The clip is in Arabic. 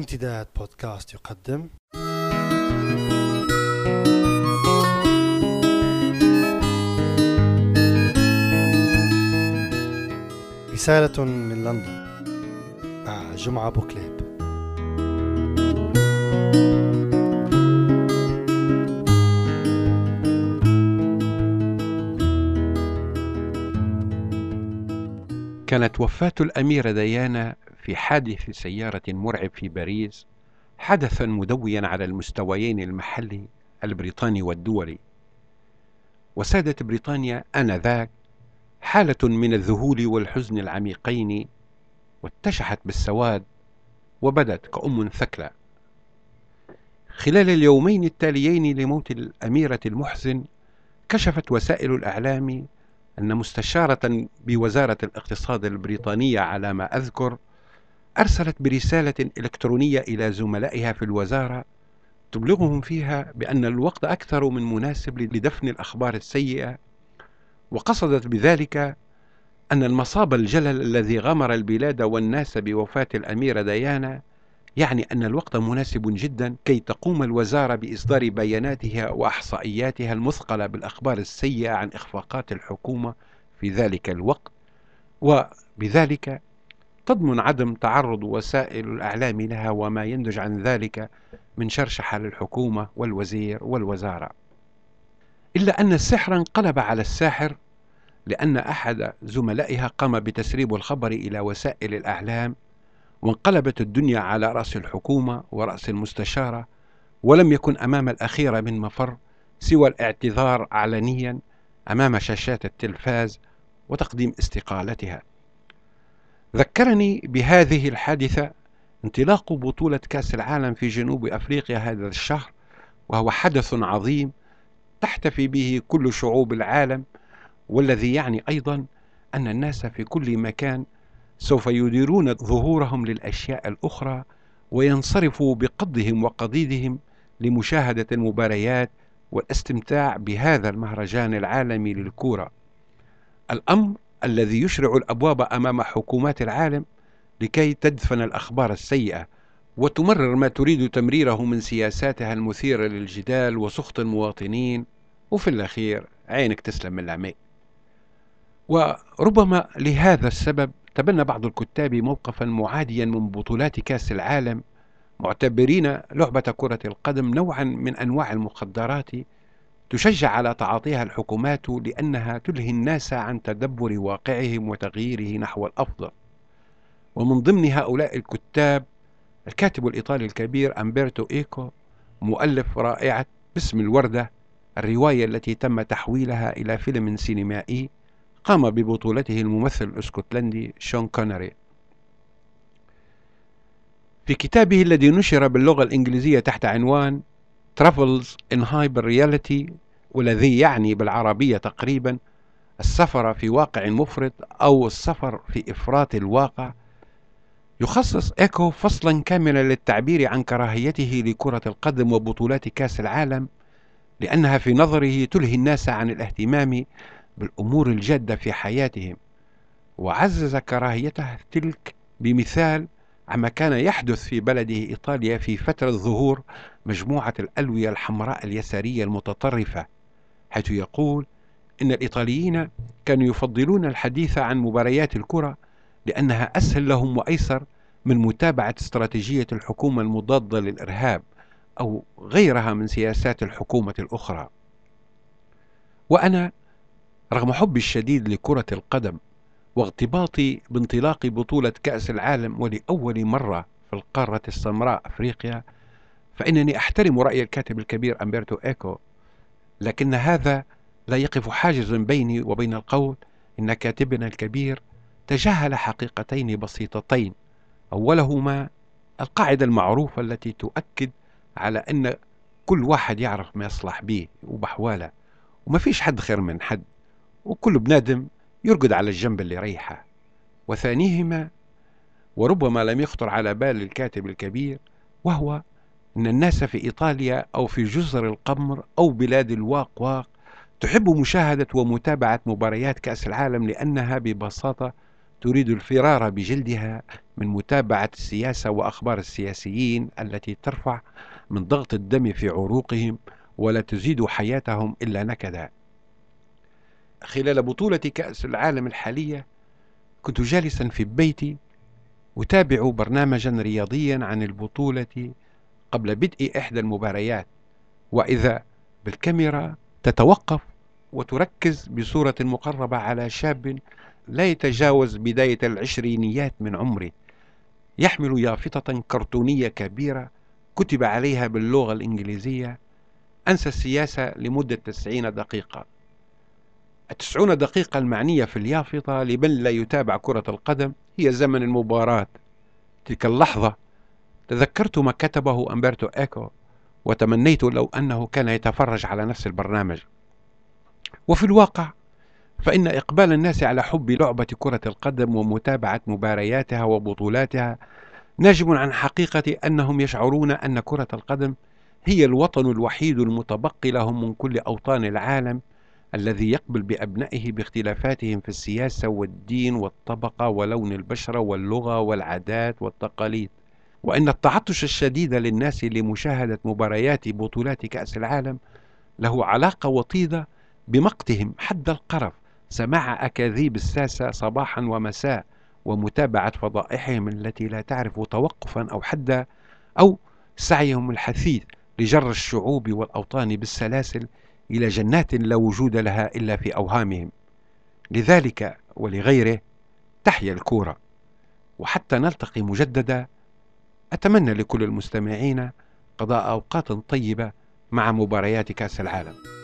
امتداد بودكاست يقدم. رسالة من لندن. مع جمعة بوكليب كانت وفاة الأميرة ديانا في حادث سيارة مرعب في باريس حدثا مدويا على المستويين المحلي البريطاني والدولي. وسادت بريطانيا آنذاك حالة من الذهول والحزن العميقين واتشحت بالسواد وبدت كأم ثكلى. خلال اليومين التاليين لموت الأميرة المحزن كشفت وسائل الإعلام أن مستشارة بوزارة الاقتصاد البريطانية على ما أذكر أرسلت برسالة إلكترونية إلى زملائها في الوزارة تبلغهم فيها بأن الوقت أكثر من مناسب لدفن الأخبار السيئة وقصدت بذلك أن المصاب الجلل الذي غمر البلاد والناس بوفاة الأميرة ديانا يعني أن الوقت مناسب جدا كي تقوم الوزارة بإصدار بياناتها وأحصائياتها المثقلة بالأخبار السيئة عن إخفاقات الحكومة في ذلك الوقت وبذلك تضمن عدم تعرض وسائل الأعلام لها وما ينتج عن ذلك من شرشحة للحكومة والوزير والوزارة. إلا أن السحر انقلب على الساحر لأن أحد زملائها قام بتسريب الخبر إلى وسائل الأعلام وانقلبت الدنيا على رأس الحكومة ورأس المستشارة ولم يكن أمام الأخيرة من مفر سوى الاعتذار علنيا أمام شاشات التلفاز وتقديم استقالتها. ذكرني بهذه الحادثة انطلاق بطولة كأس العالم في جنوب أفريقيا هذا الشهر وهو حدث عظيم تحتفي به كل شعوب العالم والذي يعني أيضا أن الناس في كل مكان سوف يديرون ظهورهم للأشياء الأخرى وينصرفوا بقضهم وقضيدهم لمشاهدة المباريات والاستمتاع بهذا المهرجان العالمي للكورة. الأمر الذي يشرع الأبواب أمام حكومات العالم لكي تدفن الأخبار السيئة وتمرر ما تريد تمريره من سياساتها المثيرة للجدال وسخط المواطنين. وفي الأخير عينك تسلم من العمي وربما لهذا السبب تبنى بعض الكتاب موقفا معاديا من بطولات كأس العالم معتبرين لعبة كرة القدم نوعا من أنواع المخدرات تشجع على تعاطيها الحكومات لأنها تلهي الناس عن تدبر واقعهم وتغييره نحو الأفضل. ومن ضمن هؤلاء الكتاب الكاتب الإيطالي الكبير أمبرتو إيكو مؤلف رائعة باسم الوردة الرواية التي تم تحويلها إلى فيلم سينمائي قام ببطولته الممثل الإسكتلندي شون كونري. في كتابه الذي نشر باللغة الإنجليزية تحت عنوان Travels in Hyper Reality والذي يعني بالعربية تقريبا السفر في واقع مفرط أو السفر في إفراط الواقع. يخصص إيكو فصلا كاملا للتعبير عن كراهيته لكرة القدم وبطولات كأس العالم لأنها في نظره تلهي الناس عن الاهتمام بالأمور الجادة في حياتهم. وعزز كراهيته تلك بمثال عما كان يحدث في بلده إيطاليا في فترة ظهور مجموعة الألوية الحمراء اليسارية المتطرفة حيث يقول إن الإيطاليين كانوا يفضلون الحديث عن مباريات الكرة لأنها أسهل لهم وأيسر من متابعة استراتيجية الحكومة المضادة للإرهاب أو غيرها من سياسات الحكومة الأخرى. وأنا رغم حبي الشديد لكرة القدم واغتباطي بانطلاق بطولة كأس العالم ولأول مرة في القارة السمراء أفريقيا فإنني أحترم رأي الكاتب الكبير أمبرتو إيكو لكن هذا لا يقف حاجز بيني وبين القول إن كاتبنا الكبير تجاهل حقيقتين بسيطتين أولهما القاعدة المعروفة التي تؤكد على أن كل واحد يعرف ما يصلح به وبحواله وما فيش حد خير من حد وكل بنادم يرقد على الجنب اللي ريحه وثانيهما وربما لم يخطر على بال الكاتب الكبير وهو أن الناس في إيطاليا أو في جزر القمر أو بلاد الواق واق تحب مشاهدة ومتابعة مباريات كأس العالم لأنها ببساطة تريد الفرار بجلدها من متابعة السياسة وأخبار السياسيين التي ترفع من ضغط الدم في عروقهم ولا تزيد حياتهم إلا نكدا. خلال بطولة كأس العالم الحالية كنت جالسا في بيتي أتابع برنامجا رياضيا عن البطولة قبل بدء إحدى المباريات. وإذا بالكاميرا تتوقف وتركز بصورة مقربة على شاب لا يتجاوز بداية العشرينيات من عمره. يحمل يافطة كرتونية كبيرة كتب عليها باللغة الإنجليزية. أنسى السياسة لمدة تسعين دقيقة. التسعون دقيقة المعنية في اليافطة لمن لا يتابع كرة القدم هي زمن المباراة. تلك اللحظة تذكرت ما كتبه أمبرتو إيكو وتمنيت لو أنه كان يتفرج على نفس البرنامج. وفي الواقع فإن إقبال الناس على حب لعبة كرة القدم ومتابعة مبارياتها وبطولاتها ناجم عن حقيقة أنهم يشعرون أن كرة القدم هي الوطن الوحيد المتبقي لهم من كل أوطان العالم الذي يقبل بأبنائه باختلافاتهم في السياسة والدين والطبقة ولون البشرة واللغة والعادات والتقاليد. وإن التعطش الشديد للناس لمشاهدة مباريات بطولات كأس العالم له علاقة وطيدة بمقتهم حد القرف سماع أكاذيب الساسة صباحا ومساء ومتابعة فضائحهم التي لا تعرف توقفا أو حدا أو سعيهم الحثيث لجر الشعوب والأوطان بالسلاسل إلى جنات لا وجود لها إلا في أوهامهم. لذلك ولغيره تحيا الكورة. وحتى نلتقي مجددا أتمنى لكل المستمعين قضاء أوقات طيبة مع مباريات كأس العالم.